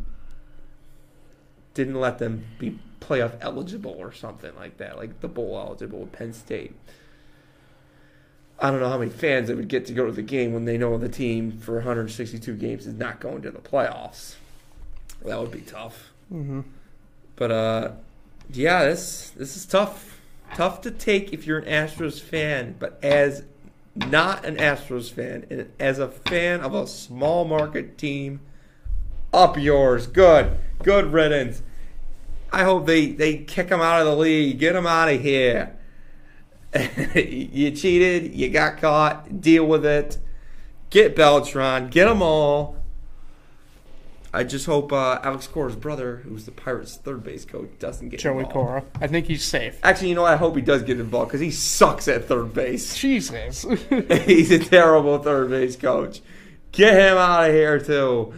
didn't let them be playoff eligible or something like that, like the bowl eligible with Penn State. I don't know how many fans they would get to go to the game when they know the team for 162 games is not going to the playoffs. That would be tough. hmm But uh, yeah, this this is tough. Tough to take if you're an Astros fan, but as not an Astros fan and as a fan of a small market team, up yours. Good, good riddance. I hope they they kick him out of the league. Get him out of here. (laughs) you cheated. You got caught. Deal with it. Get Beltran. Get them all. I just hope uh, Alex Cora's brother, who's the Pirates' third base coach, doesn't get Joey involved. Cora. I think he's safe. Actually, you know what? I hope he does get involved because he sucks at third base. (laughs) Jesus. (laughs) He's a terrible third base coach. Get him out of here too.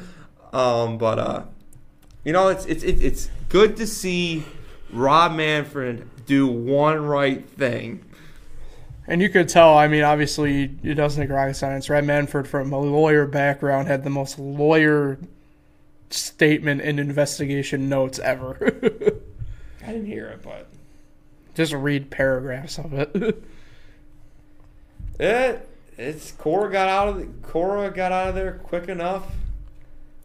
Um, but uh, you know, it's it's it's good to see Rob Manfred do one right thing. and you could tell, I mean, obviously, it doesn't take rocket science, Rob Manfred, from a lawyer background, had the most lawyer statement and investigation notes ever. (laughs) I didn't hear it, but Just read paragraphs of it. (laughs) it it's Cora got out of the, Cora got out of there quick enough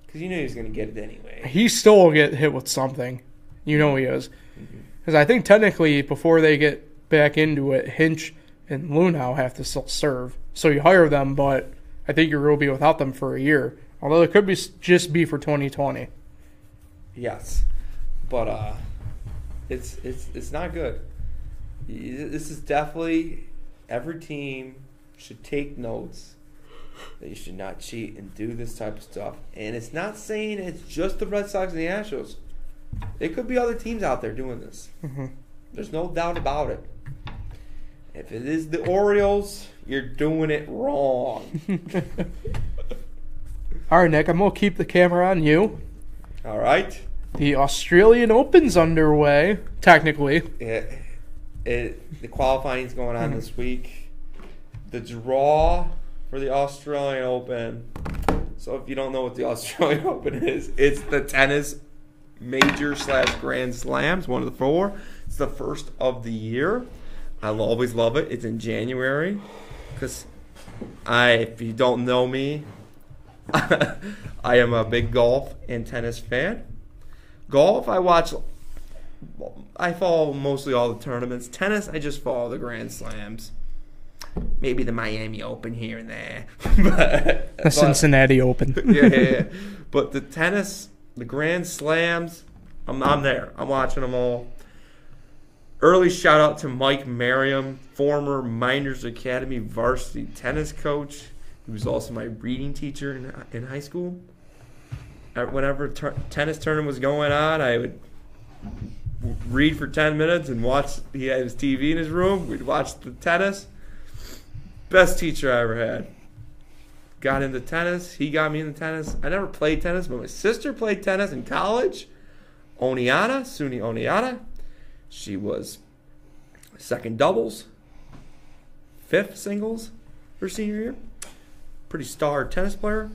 because you knew he was going to get it anyway. he still will get hit with something. You know he is. Mm-hmm. Because I think technically, before they get back into it, Hinch and Luhnow have to still serve. So you hire them, but I think you will be without them for a year. Although it could be just be for 2020. Yes, but uh, it's it's it's not good. This is definitely every team should take notes. That you should not cheat and do this type of stuff. And it's not saying it's just the Red Sox and the Astros. It could be other teams out there doing this. Mhm. There's no doubt about it. If it is the Orioles, you're doing it wrong. (laughs) All right, Nick, I'm going to keep the camera on you. All right. The Australian Open's underway, technically. it, it the qualifying's going on this week. The draw for the Australian Open. So if you don't know what the (laughs) Australian Open is, it's the tennis major slash Grand Slams, one of the four. It's the first of the year. I always love it. It's in January because I, if you don't know me, (laughs) I am a big golf and tennis fan. Golf, I watch I follow mostly all the tournaments. Tennis, I just follow the Grand Slams. Maybe the Miami Open here and there. (laughs) but, The but- Cincinnati Open. (laughs) yeah, yeah, yeah. But the tennis, the Grand Slams, I'm, I'm there. I'm watching them all. Early shout out to Mike Merriam, former Miners Academy varsity tennis coach. He was also my reading teacher in, in high school. Uh, Whenever tur- tennis tournament was going on, I would read for 10 minutes and watch. He had his TV in his room. We'd watch the tennis. Best teacher I ever had got into tennis. He got me into tennis. I never played tennis, but my sister played tennis in college. Oniana, Suni Oniana. She was second doubles, fifth singles her senior year. Pretty star tennis player.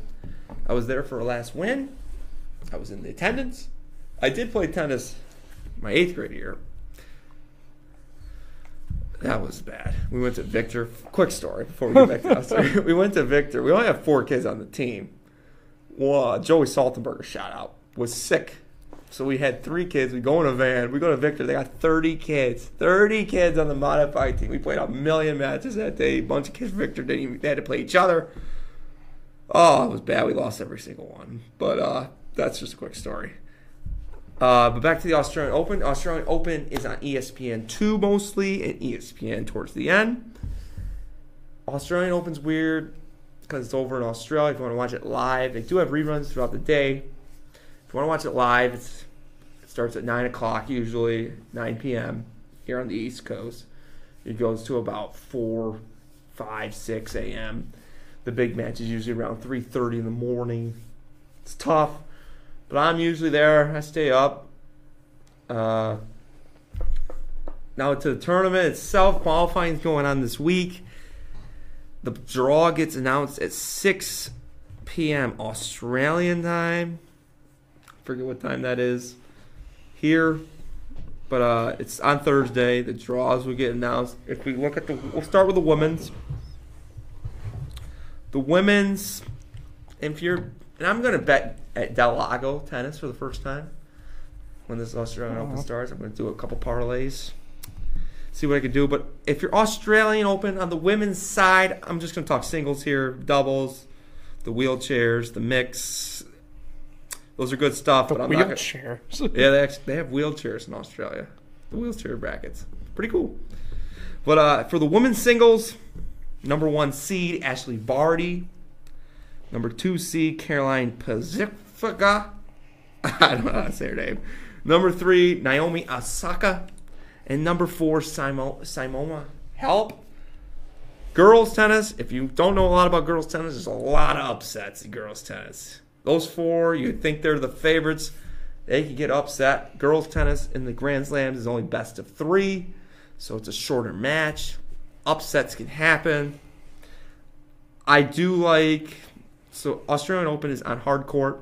I was there for her last win. I was in the attendance. I did play tennis my eighth grade year. That was bad. We went to Victor. Quick story before we get back to that (laughs) story. (laughs) We went to Victor. We only have four kids on the team. Well, Joey Saltenberger, shout out, was sick. So we had three kids. We go in a van. We go to Victor. They got 30 kids. 30 kids on the modified team. We played a million matches that day. A bunch of kids. Victor didn't even, they had to play each other. Oh, it was bad. We lost every single one. But uh, that's just a quick story. Uh, but back to the Australian Open. Australian Open is on ESPN two mostly, and ESPN towards the end. Australian Open's weird because it's over in Australia. If you want to watch it live, they do have reruns throughout the day. If you want to watch it live, it starts at nine o'clock usually, nine p.m. here on the East Coast. It goes to about four, five, six a.m. The big match is usually around three thirty in the morning. It's tough. But I'm usually there. I stay up. Uh, now to the tournament itself, qualifying is going on this week. The draw gets announced at 6 p.m. Australian time. Forget what time that is here, but uh, it's on Thursday. The draws will get announced. If we look at the, we'll start with the women's. The women's, if you're, and I'm gonna bet at Del Lago tennis for the first time when this Australian Open Oh. starts. I'm gonna do a couple parlays see what I can do. But if you're Australian Open on the women's side, I'm just going to talk singles here, doubles, the wheelchairs, the mix. Those are good stuff. The but I'm not gonna, (laughs) yeah, they actually, they have wheelchairs in Australia. The wheelchair brackets, pretty cool. But uh, for the women's singles, number one seed Ashleigh Barty, number two seed Caroline Pacifica. (laughs) I don't know how to say her name. Number three Naomi Osaka, and number four Simo, Simona Halep. Girls tennis. If you don't know a lot about girls tennis, there's a lot of upsets in girls tennis. Those four, you think they're the favorites. They can get upset. Girls tennis in the Grand Slams is only best of three, so it's a shorter match. Upsets can happen. I do like so Australian Open is on hard court.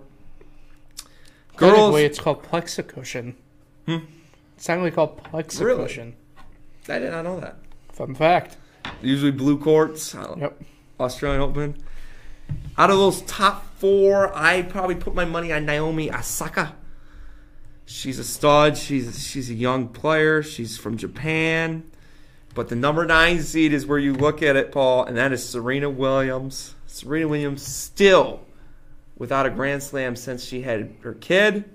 Girls, way it's called plexicushion. Hmm? It's technically called plexicushion. I did not know that. Fun fact. Usually blue courts. uh, Yep. Australian Open. Out of those top four, I probably put my money on Naomi Osaka. She's a stud. She's she's a young player. She's from Japan. But the number nine seed is where you look at it, Paul, and that is Serena Williams. Serena Williams still without a Grand Slam since she had her kid.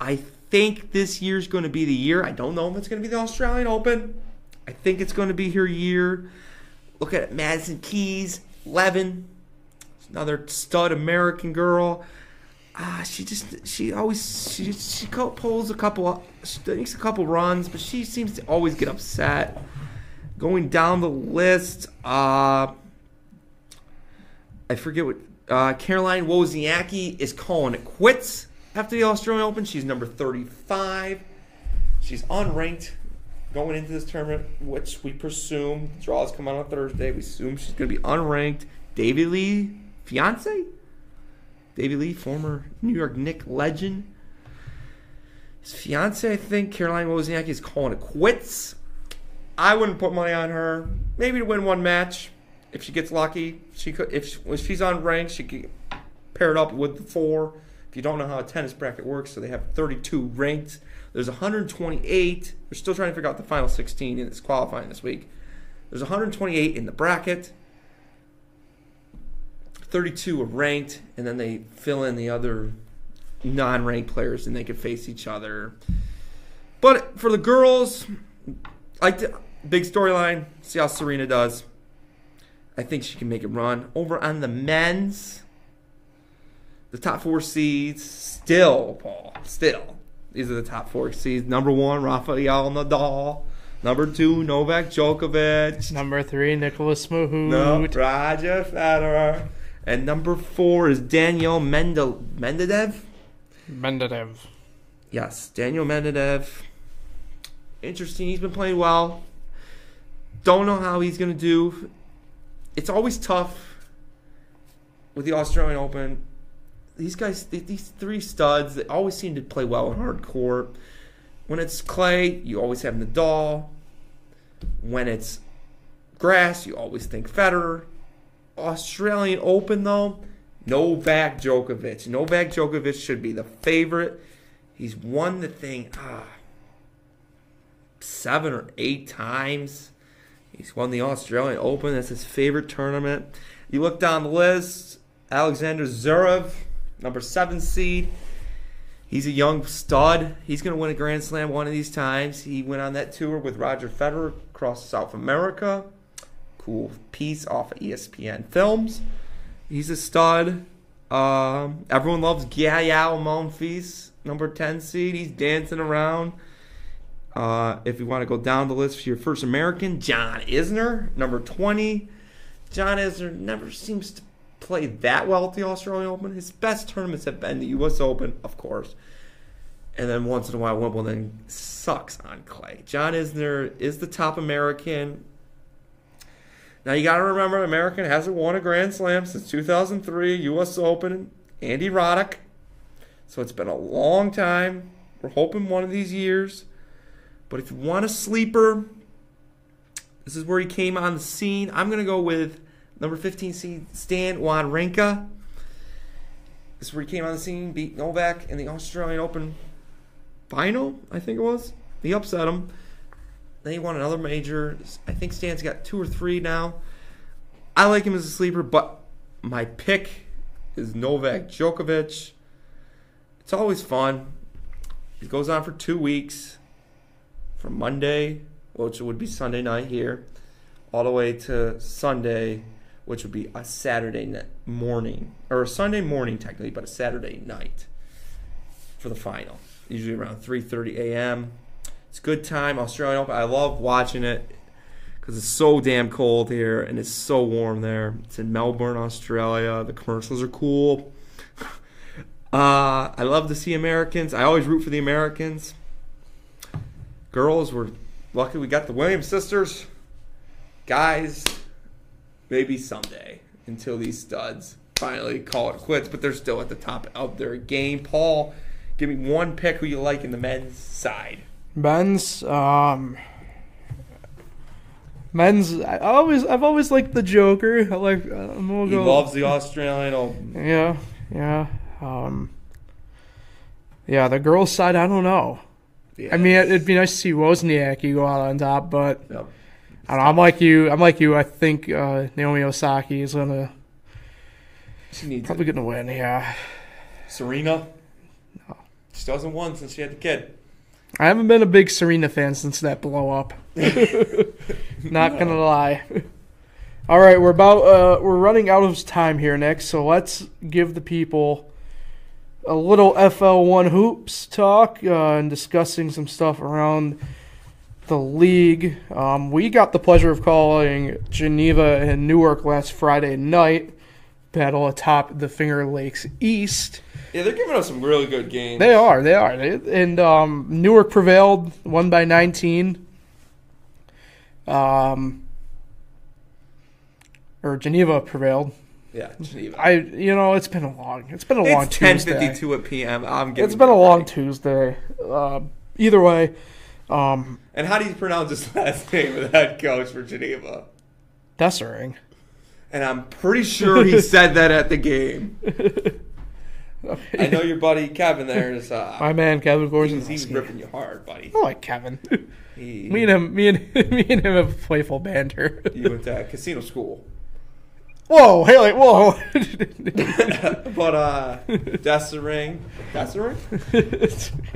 I think this year's going to be the year. I don't know if it's going to be the Australian Open. I think it's going to be her year. Look at it, Madison Keys, 11. Another stud American girl. Ah, she just she always she she pulls a couple makes a couple runs, but she seems to always get upset. Going down the list, uh, I forget what uh, Caroline Wozniacki is calling it quits after the Australian Open. She's number 35. She's unranked going into this tournament, which we presume draws come out on Thursday. We assume she's going to be unranked. David Lee, fiance? David Lee, former New York Knick legend. His fiance, I think, Caroline Wozniacki, is calling it quits. I wouldn't put money on her. Maybe to win one match if she gets lucky. She could if, if she's on rank, she could pair it up with the four. If you don't know how a tennis bracket works, so they have 32 ranked. There's 128. They're still trying to figure out the final 16 in this qualifying this week. There's 128 in the bracket. 32 are ranked, and then they fill in the other non-ranked players, and they can face each other. But for the girls, the big storyline. See how Serena does. I think she can make it run. Over on the men's, the top four seeds still, Paul, still. These are the top four seeds. Number one, Rafael Nadal. Number two, Novak Djokovic. Number three, Nicholas Mahmoud. No, Roger Federer. And number four is Daniel Mendel- Mendedev. Mendedev. Yes, Daniel Mendedev. Interesting. He's been playing well. Don't know how he's going to do. It's always tough with the Australian Open. These guys, these three studs, they always seem to play well in hard court. When it's clay, you always have Nadal. When it's grass, you always think Federer. Australian Open, though, Novak Djokovic. Novak Djokovic should be the favorite. He's won the thing ah, seven or eight times. He's won the Australian Open. That's his favorite tournament. You look down the list, Alexander Zverev, number seven seed. He's a young stud. He's going to win a Grand Slam one of these times. He went on that tour with Roger Federer across South America. Cool piece off of ESPN Films. He's a stud. Um, everyone loves Gael Monfils, number 10 seed. He's dancing around. Uh, if you want to go down the list for your first American, John Isner, number 20. John Isner never seems to play that well at the Australian Open. His best tournaments have been the U.S. Open, of course. And then once in a while, Wimbledon sucks on clay. John Isner is the top American. Now you got to remember, American hasn't won a Grand Slam since 2003, U.S. Open, Andy Roddick. So it's been a long time. We're hoping one of these years. But if you want a sleeper, this is where he came on the scene. I'm going to go with number 15 seed Stan Wawrinka. This is where he came on the scene, beat Novak in the Australian Open final, I think it was. He upset him. Then he won another major. I think Stan's got two or three now. I like him as a sleeper, but my pick is Novak Djokovic. It's always fun. It goes on for two weeks, from Monday, which would be Sunday night here, all the way to Sunday, which would be a Saturday morning, or a Sunday morning technically, but a Saturday night for the final. Usually around 3:30 a.m. It's a good time. Australian Open. I love watching it because it's so damn cold here and it's so warm there. It's in Melbourne, Australia. The commercials are cool. (laughs) Uh, I love to see Americans. I always root for the Americans. Girls, we're lucky we got the Williams sisters. Guys, maybe someday until these studs finally call it quits, but they're still at the top of their game. Paul, give me one pick who you like in the men's side. Men's, um, men's. I always, I've always liked the Joker. I like. I'm gonna He go. loves the Australian Open. Yeah, yeah. Um, yeah, the girls' side, I don't know. Yeah. I mean, it'd be nice to see Wozniacki go out on top, but Yep. I don't know, I'm like you. I'm like you. I think uh, Naomi Osaki is gonna She needs probably gonna win. Yeah, it. Serena. She doesn't won since she had the kid. I haven't been a big Serena fan since that blow up. (laughs) Not gonna lie. All right, we're about uh, we're running out of time here, Nick. So let's give the people a little FL1 hoops talk uh, and discussing some stuff around the league. Um, we got the pleasure of calling Geneva and Newark last Friday night battle atop the Finger Lakes East. Yeah, they're giving us some really good games. They are, they are, they, and um, Newark prevailed, won by 19. Um, or Geneva prevailed. Yeah, Geneva. I, you know, it's been a long, it's been a long it's ten Tuesday. fifty two at PM. I'm getting. It's been a long Tuesday. Uh, either way, um, And how do you pronounce his last (laughs) name of the head coach for Geneva? Dessering. And I'm pretty sure he (laughs) said that at the game. I know your buddy Kevin there is. Uh, My man Kevin he's, Gorson. he's ripping you hard, buddy. I like Kevin. He, (laughs) me and him, me and me and him have playful banter. you went to casino school. Whoa, hey, like, whoa. (laughs) but uh, that's the ring. That's the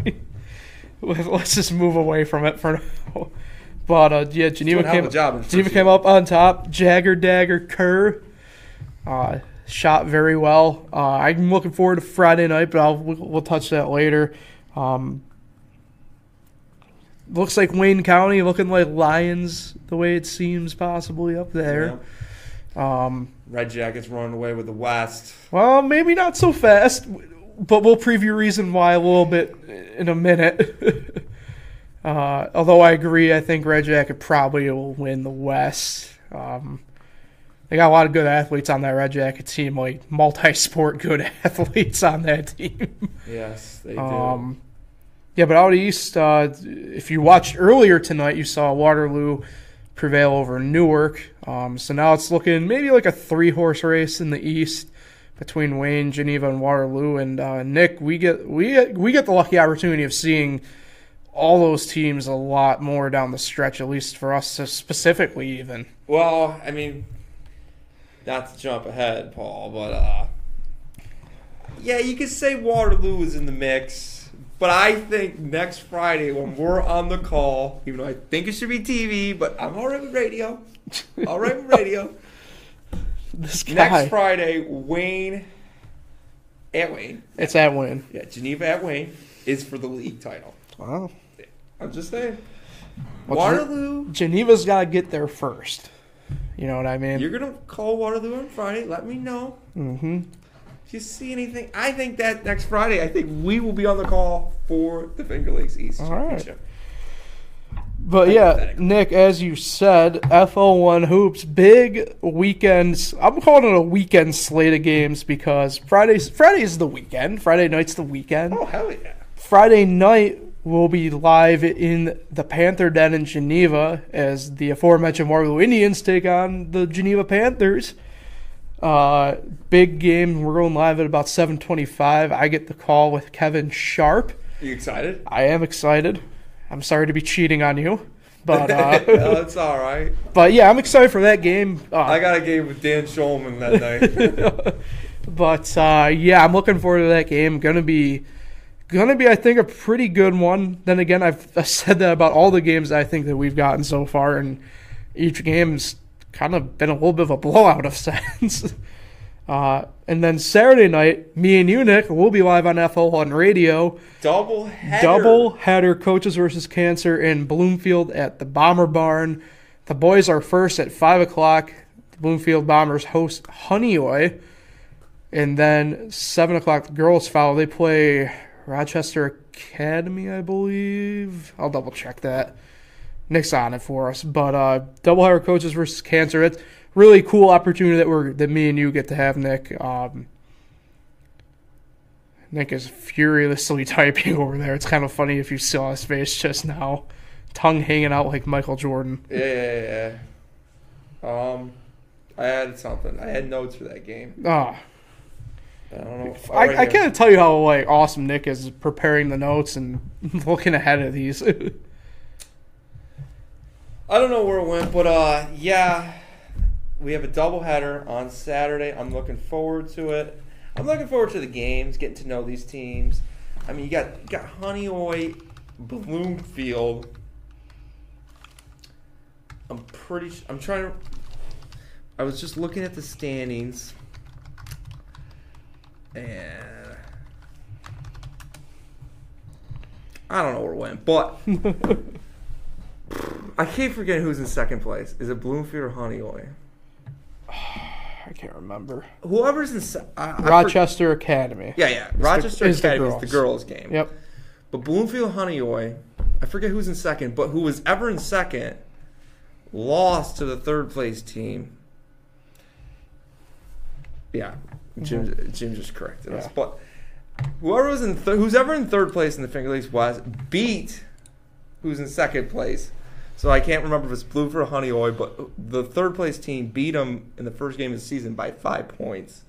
ring. (laughs) Let's just move away from it for now. But uh, yeah, Geneva Doing a hell came. job Geneva came up on top. Jagger Dagger Kerr uh, shot very well. Uh, I'm looking forward to Friday night, but I'll, we'll, we'll touch that later. Um, looks like Wayne County looking like Lions the way it seems possibly up there. Um, Red Jackets running away with the West. well, maybe not so fast, but we'll preview reason why a little bit in a minute. (laughs) uh, although I agree, I think Red Jacket probably will win the West. Um, they got a lot of good athletes on that Red Jacket team, like multi-sport good (laughs) athletes on that team. Yes, they do. Um, yeah, but out east, uh, if you watched earlier tonight, you saw Waterloo prevail over Newark. Um, so now it's looking maybe like a three horse race in the east between Wayne, Geneva, and Waterloo. And uh, Nick, we get we we get the lucky opportunity of seeing all those teams a lot more down the stretch, at least for us specifically, even. Well, I mean, not to jump ahead, Paul, but uh, yeah, you could say Waterloo is in the mix. But I think next Friday when we're on the call, even though I think it should be TV, but I'm right with radio. (laughs) All right radio. This guy, Next Friday, Wayne at Wayne, it's at Wayne. yeah, Geneva at Wayne is for the league title. Wow. I'm just saying. What's Waterloo, Geneva's got to get there first. You know what I mean? you're gonna call Waterloo on Friday. Let me know. mm-hmm. If you see anything, I think that next Friday, I think we will be on the call for the Finger Lakes East All right. But yeah, Nick, as you said, FL1 hoops, big weekends. I'm calling it a weekend slate of games because Friday's Friday's the weekend. Friday night's the weekend. Oh hell yeah! Friday night will be live in the Panther Den in Geneva as the aforementioned Waterloo Indians take on the Geneva Panthers. Uh, big game. We're going live at about 7:25. I get the call with Kevin Sharp. Are you excited? I am excited. I'm sorry to be cheating on you, but uh, (laughs) no, it's all right. but yeah, I'm excited for that game. Uh, I got a game with Dan Schulman that night. (laughs) but uh, yeah, I'm looking forward to that game. Gonna be, gonna be, I think, a pretty good one. Then again, I've, (laughs) I've said that about all the games I think that we've gotten so far, and each game's kind of been a little bit of a blowout of sense. Uh, and then Saturday night, me and you, Nick, will be live on FL1 Radio. Double header. Double header coaches versus cancer in Bloomfield at the Bomber Barn. The boys are first at five o'clock. The Bloomfield Bombers host Honeoye, and then seven o'clock the girls follow. They play Rochester Academy, I believe. I'll double check that. Nick's on it for us, but uh, double header coaches versus cancer. It's really cool opportunity that we're that me and you get to have, Nick. Um, Nick is furiously (laughs) typing over there. It's kind of funny if you saw his face just now, tongue hanging out like Michael Jordan. Yeah, yeah, yeah. Um, I had something. I had notes for that game. Ah, I don't know. I, I can't tell you how like awesome Nick is preparing the notes and (laughs) looking ahead of these. (laughs) I don't know where it went, but uh, yeah, we have a doubleheader on Saturday. I'm looking forward to it. I'm looking forward to the games, getting to know these teams. I mean, you got you got Honeoye, Bloomfield. I'm pretty. I'm trying to. I was just looking at the standings, and I don't know where it went, but (laughs) I keep forgetting who's in second place. Is it Bloomfield or Honeoye? I can't remember. Whoever's in se- I, I for- Rochester Academy. yeah, yeah. Rochester the Academy is the girls. girls' game. Yep. But Bloomfield Honeoye, I forget who's in second, but who was ever in second, lost to the third place team. Yeah, Jim, mm-hmm. Jim just corrected us. Yeah. But whoever was in th- who's ever in third place in the Finger Lakes West beat who's in second place. So I can't remember if it's Bloomfield or Honeoye, but the third place team beat them in the first game of the season by five points.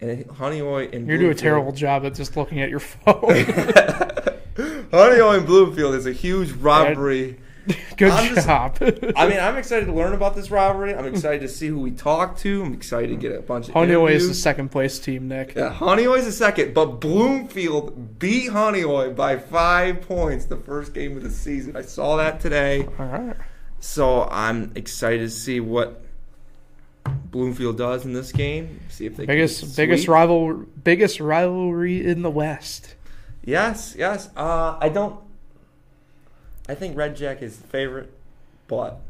And Honeoye and You're doing a terrible job at just looking at your phone. (laughs) Honeoye and Bloomfield is a huge (laughs) rivalry. (laughs) Good I'm just- job. I mean, I'm excited to learn about this rivalry. I'm excited to see who we talk to. I'm excited to get a bunch of Honeoye is the second place team, Nick. Yeah, is the second, but Bloomfield beat Honeoye by five points the first game of the season. I saw that today, All right. so I'm excited to see what Bloomfield does in this game. See if they can Biggest biggest rival biggest rivalry in the West. Yes, yes. Uh, I don't. I think Red Jack is the favorite, but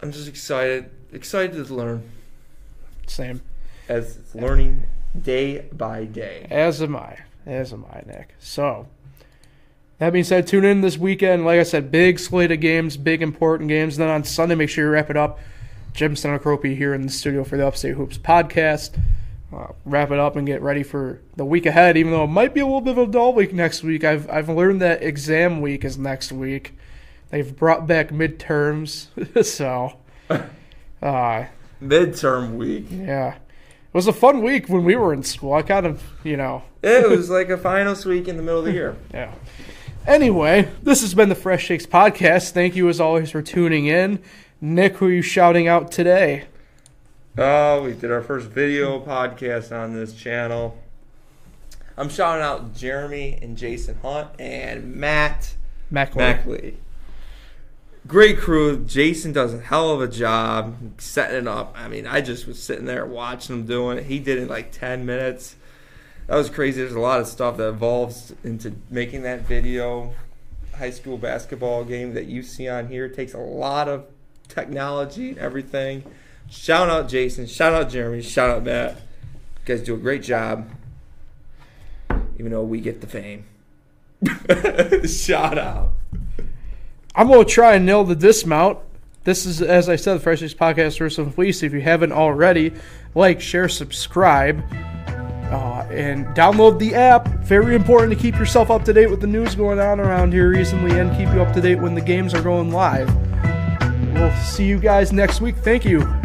I'm just excited, excited to learn Same. as learning day by day. As am I. As am I, Nick. So, that being said, tune in this weekend. Like I said, big slate of games, big important games. Then on Sunday, make sure you wrap it up. Jim Stenocropi here in the studio for the Upstate Hoops podcast. Uh, wrap it up and get ready for the week ahead. Even though it might be a little bit of a dull week next week, I've I've learned that exam week is next week. They've brought back midterms, (laughs) so (laughs) uh, Midterm week. yeah, it was a fun week when we were in school. I kind of you know It was (laughs) like a finals week in the middle of the year. Yeah. Anyway, this has been the Fresh Takes podcast. Thank you as always for tuning in. Nick, who are you shouting out today? Oh, we did our first video podcast on this channel. I'm shouting out Jeremy and Jason Hunt and Matt Mac. Mackley. Great crew. Jason does a hell of a job setting it up. I mean, I just was sitting there watching him doing it. He did it in like 10 minutes. That was crazy. There's a lot of stuff that evolves into making that video. High school basketball game that you see on here takes a lot of technology and everything. Shout out Jason. Shout out Jeremy. Shout out Matt. You guys do a great job. Even though we get the fame. (laughs) Shout out. I'm to try and nail the dismount. This is, as I said, the Fresh Takes podcast, Russo and Felice. If you haven't already, like, share, subscribe, uh, and download the app. Very important to keep yourself up to date with the news going on around here recently and keep you up to date when the games are going live. We'll see you guys next week. Thank you.